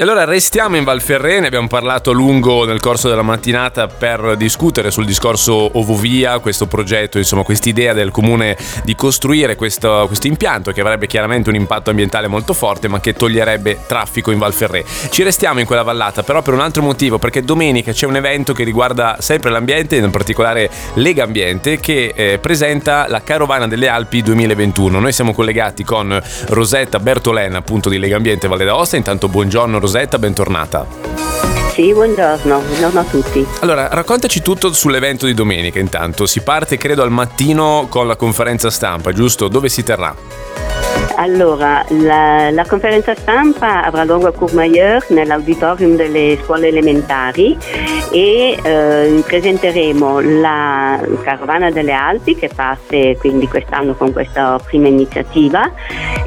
E allora restiamo in Valferrene, abbiamo parlato a lungo nel corso della mattinata per discutere sul discorso Ovovia, questo progetto, insomma quest'idea del comune di costruire questo, questo, impianto che avrebbe chiaramente un impatto ambientale molto forte ma che toglierebbe traffico in Valferrene. Ci restiamo in quella vallata però per un altro motivo, perché domenica c'è un evento che riguarda sempre l'ambiente, in particolare Lega Ambiente, che eh, presenta la Carovana delle Alpi 2021. Noi siamo collegati con Rosetta Bertolena appunto di Lega Ambiente Valle d'Aosta, intanto buongiorno Rosetta. Rosetta, bentornata. Sì, buongiorno, buongiorno a tutti. Allora, raccontaci tutto sull'evento di domenica intanto. Si parte credo al mattino con la conferenza stampa, giusto? Dove si terrà? Allora, la, la, conferenza stampa avrà luogo a Courmayeur nell'auditorium delle scuole elementari e eh, presenteremo la Carovana delle Alpi che parte quindi quest'anno con questa prima iniziativa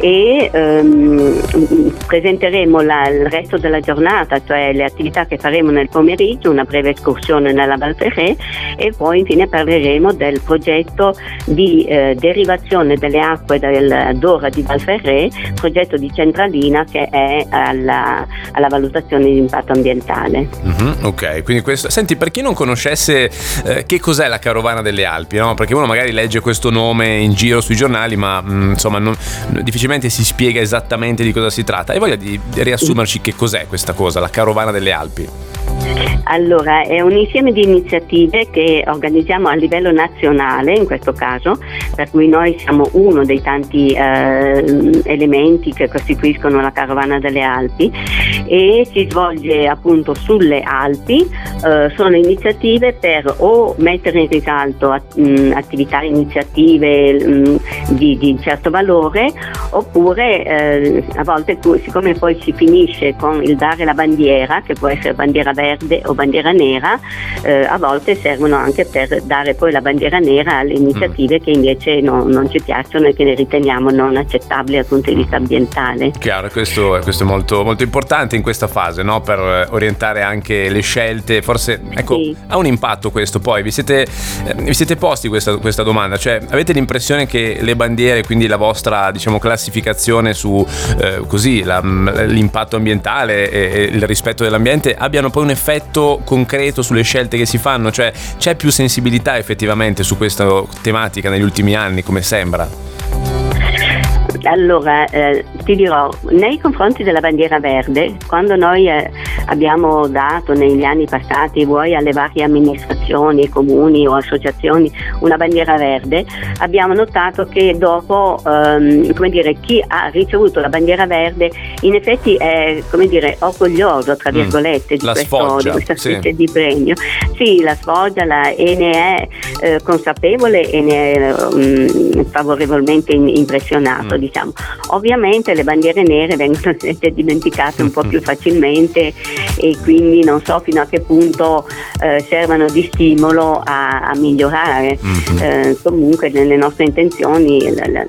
e ehm, presenteremo la, il resto della giornata, cioè le attività che faremo nel pomeriggio, una breve escursione nella Val Ferré e poi infine parleremo del progetto di eh, derivazione delle acque del Dora di Val Ferré, progetto di centralina che è alla, alla valutazione di impatto ambientale. Mm-hmm, ok, quindi questo... Senti, per chi non conoscesse eh, che cos'è la Carovana delle Alpi, no? perché uno magari legge questo nome in giro sui giornali, ma mh, mm, insomma non, difficilmente si spiega esattamente di cosa si tratta. Hai voglia di riassumerci che cos'è questa cosa, la Carovana delle Alpi? Allora, è un insieme di iniziative che organizziamo a livello nazionale, in questo caso, per cui noi siamo uno dei tanti eh, elementi che costituiscono la Carovana delle Alpi e si svolge appunto sulle Alpi, eh, sono iniziative per o mettere in risalto attività, iniziative mh, di, di, certo valore oppure eh, a volte siccome poi si finisce con il dare la bandiera, che può essere bandiera verde o bandiera nera, eh, a volte servono anche per dare poi la bandiera nera alle iniziative mm. che invece no, non ci piacciono e che ne riteniamo non accettabili dal punto di vista ambientale. Chiaro, questo, questo è molto, molto, importante in questa fase no? per orientare anche le scelte, forse ecco, sì. ha un impatto questo poi, vi siete, eh, vi siete posti questa, questa, domanda, cioè avete l'impressione che le bandiere, quindi la vostra diciamo, classificazione su eh, così, la, l'impatto ambientale e, e il rispetto dell'ambiente abbiano poi un effetto concreto sulle scelte che si fanno? Cioè c'è più sensibilità effettivamente su questa tematica negli ultimi anni, come sembra? Allora, eh, ti dirò, nei confronti della bandiera verde, quando noi eh, abbiamo dato negli anni passati, vuoi alle varie amministrazioni, comuni o associazioni, una bandiera verde, abbiamo notato che dopo, ehm, come dire, chi ha ricevuto la bandiera verde in effetti è, come dire, orgoglioso, tra mm. virgolette, mm, di, questo, di, questa specie sì. di premio. Sì, la sfoggia la, e ne è eh, consapevole e ne è um, favorevolmente in, impressionato. Mm diciamo. Ovviamente le bandiere nere vengono dimenticate un po' più facilmente e quindi non so fino a che punto eh, servano di stimolo a, a migliorare. Mm-hmm. Eh, comunque nelle nostre intenzioni la, la,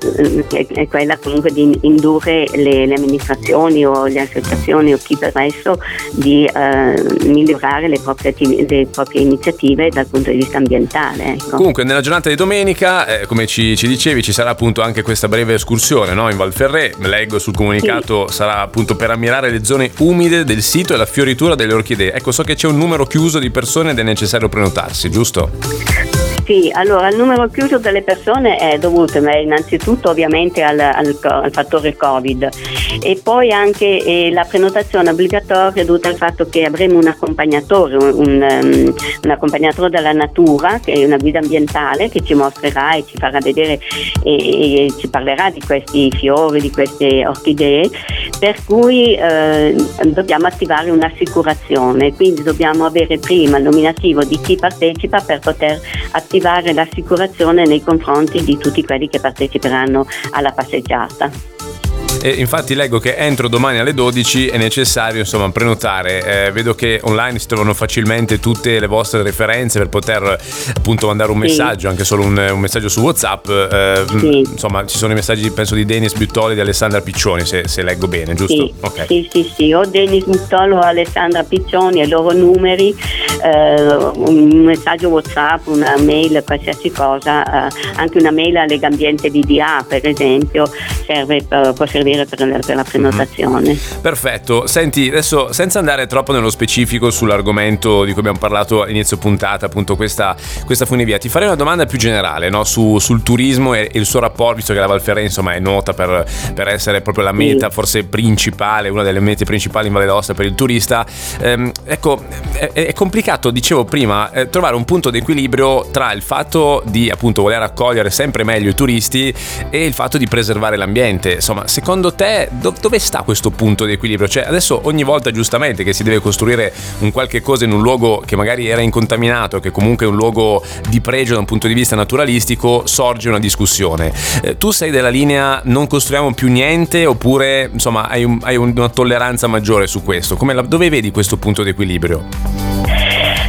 è quella comunque di indurre le, le, amministrazioni o le associazioni o chi per esso di eh, migliorare le proprie, le proprie, iniziative dal punto di vista ambientale. Ecco. Comunque nella giornata di domenica, eh, come ci, ci, dicevi, ci sarà appunto anche questa breve escursione no? in Valferré, leggo sul comunicato, sì. sarà appunto per ammirare le zone umide del sito e la fioritura delle orchidee. Ecco, so che c'è un numero chiuso di persone ed è necessario prenotarsi, giusto? Sì, allora il numero chiuso delle persone è dovuto innanzitutto ovviamente al, al, al fattore Covid e poi anche eh, la prenotazione obbligatoria è dovuta al fatto che avremo un accompagnatore, un, um, un, accompagnatore della natura, che è una guida ambientale che ci mostrerà e ci farà vedere e, e ci parlerà di questi fiori, di queste orchidee, per cui eh, dobbiamo attivare un'assicurazione, quindi dobbiamo avere prima il nominativo di chi partecipa per poter attivare l'assicurazione nei confronti di tutti quelli che parteciperanno alla passeggiata. E infatti leggo che entro domani alle 12 è necessario insomma prenotare. Eh, vedo che online si trovano facilmente tutte le vostre referenze per poter appunto mandare un messaggio, sì. anche solo un, un, messaggio su WhatsApp. Eh, sì. Insomma, ci sono i messaggi penso di Denis Buttoli e di Alessandra Piccioni, se, se leggo bene, giusto? Sì, okay. sì, sì, sì, o Denis Buttolo o Alessandra Piccioni i loro numeri, eh, un messaggio WhatsApp, una mail, qualsiasi cosa, eh, anche una mail a Legambiente DDA per esempio, serve, può servire per, per la prenotazione. Mm-hmm. Perfetto, senti, adesso senza andare troppo nello specifico sull'argomento di cui abbiamo parlato all'inizio puntata, appunto questa, questa funivia, ti farei una domanda più generale no? Su, sul turismo e, e, il suo rapporto, visto che la Valferre insomma è nota per, per essere proprio la meta sì. forse principale, una delle mete principali in Valle d'Aosta per il turista. Ehm, ecco, è, è, complicato, dicevo prima, eh, trovare un punto di equilibrio tra il fatto di appunto voler accogliere sempre meglio i turisti e il fatto di preservare l'ambiente. Insomma, secondo te do, dove sta questo punto di equilibrio? Cioè, adesso ogni volta giustamente che si deve costruire un qualche cosa in un luogo che magari era incontaminato, che comunque è un luogo di pregio da un punto di vista naturalistico, sorge una discussione. Eh, tu sei della linea non costruiamo più niente oppure insomma hai, un, hai una tolleranza maggiore su questo? La, dove vedi questo punto di equilibrio?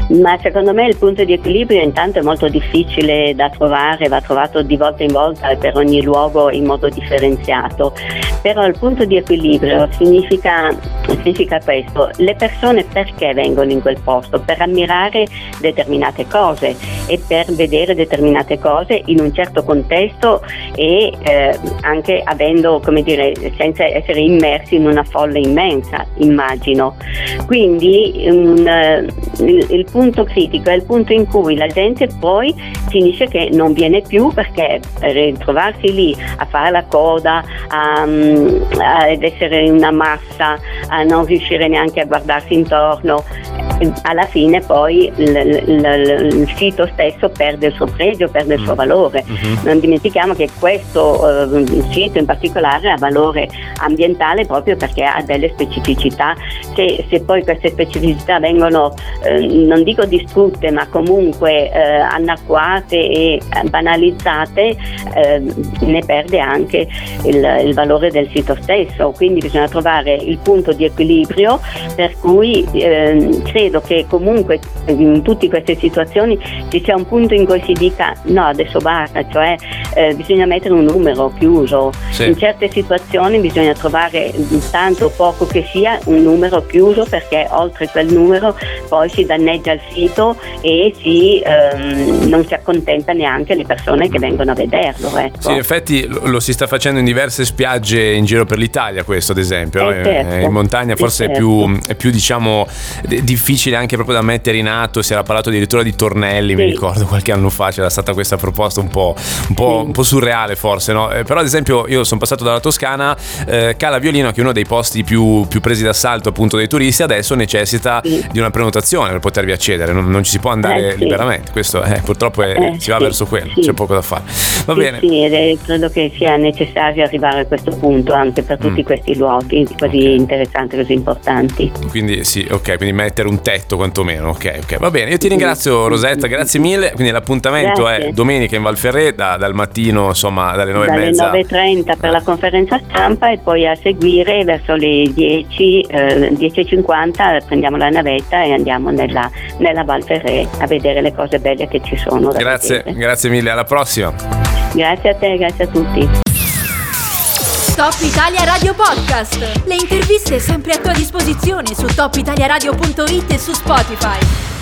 Ma secondo me il punto di equilibrio intanto è molto difficile da trovare, va trovato di volta in volta per ogni luogo in modo differenziato. Però il punto di equilibrio significa, significa questo, le persone perché vengono in quel posto? Per ammirare determinate cose e per vedere determinate cose in un certo contesto e eh, anche avendo, come dire, senza essere immersi in una folla immensa, immagino. Quindi un, eh, il punto critico, è il punto in cui la gente poi finisce che non viene più perché ritrovarsi lì a fare la coda, a, mm, ad essere una massa, a non riuscire neanche a guardarsi intorno, alla fine poi il, il, il, sito stesso perde il suo pregio, perde il suo mm. valore. Uh-huh. Non dimentichiamo che questo uh, sito in particolare ha valore ambientale proprio perché ha delle specificità. Se, se poi queste specificità vengono, eh, non dico distrutte, ma comunque eh, anacquate e banalizzate, eh, ne perde anche il, il valore del sito stesso. Quindi bisogna trovare il punto di equilibrio per cui eh, credo che comunque in tutte queste situazioni ci sia un punto in cui si dica no adesso basta, cioè eh, bisogna mettere un numero chiuso. Sì. In certe situazioni bisogna trovare tanto poco che sia un numero chiuso perché oltre quel numero poi si danneggia il sito e si, ehm, non si accontenta neanche le persone che vengono a vederlo. Ecco. Sì, in effetti lo, si sta facendo in diverse spiagge in giro per l'Italia questo ad esempio. Eh, certo. In montagna forse certo. è più, è più diciamo difficile anche proprio da mettere in atto, si era parlato addirittura di tornelli, sì. mi ricordo qualche anno fa c'era stata questa proposta un po', un po', sì. un po surreale forse, no? eh, però ad esempio io sono passato dalla Toscana, eh, Cala Violino che è uno dei posti più, più, presi d'assalto appunto dei turisti, adesso necessita sì. di una prenotazione per potervi accedere, non, non ci si può andare eh, liberamente, questo eh, purtroppo è, eh, si va verso quello, c'è poco da fare. Va bene. Sì, ed credo che sia necessario arrivare a questo punto anche per tutti mm. questi luoghi così okay. interessanti, così importanti. Quindi sì, ok, quindi mettere un tetto quantomeno. Ok, ok, va bene. Io ti ringrazio Rosetta, grazie mille. Quindi l'appuntamento grazie. è domenica in Valferré da, dal mattino, insomma, dalle 9 dalle 9.30 per la conferenza stampa e poi a seguire verso le 10, eh, 10.50 prendiamo la navetta e andiamo nella, nella Valferré a vedere le cose belle che ci sono. Grazie, vedere. grazie mille, alla prossima. Grazie a te, grazie a tutti. Top Italia Radio Podcast. Le interviste sempre a tua disposizione su topitaliaradio.it e su Spotify.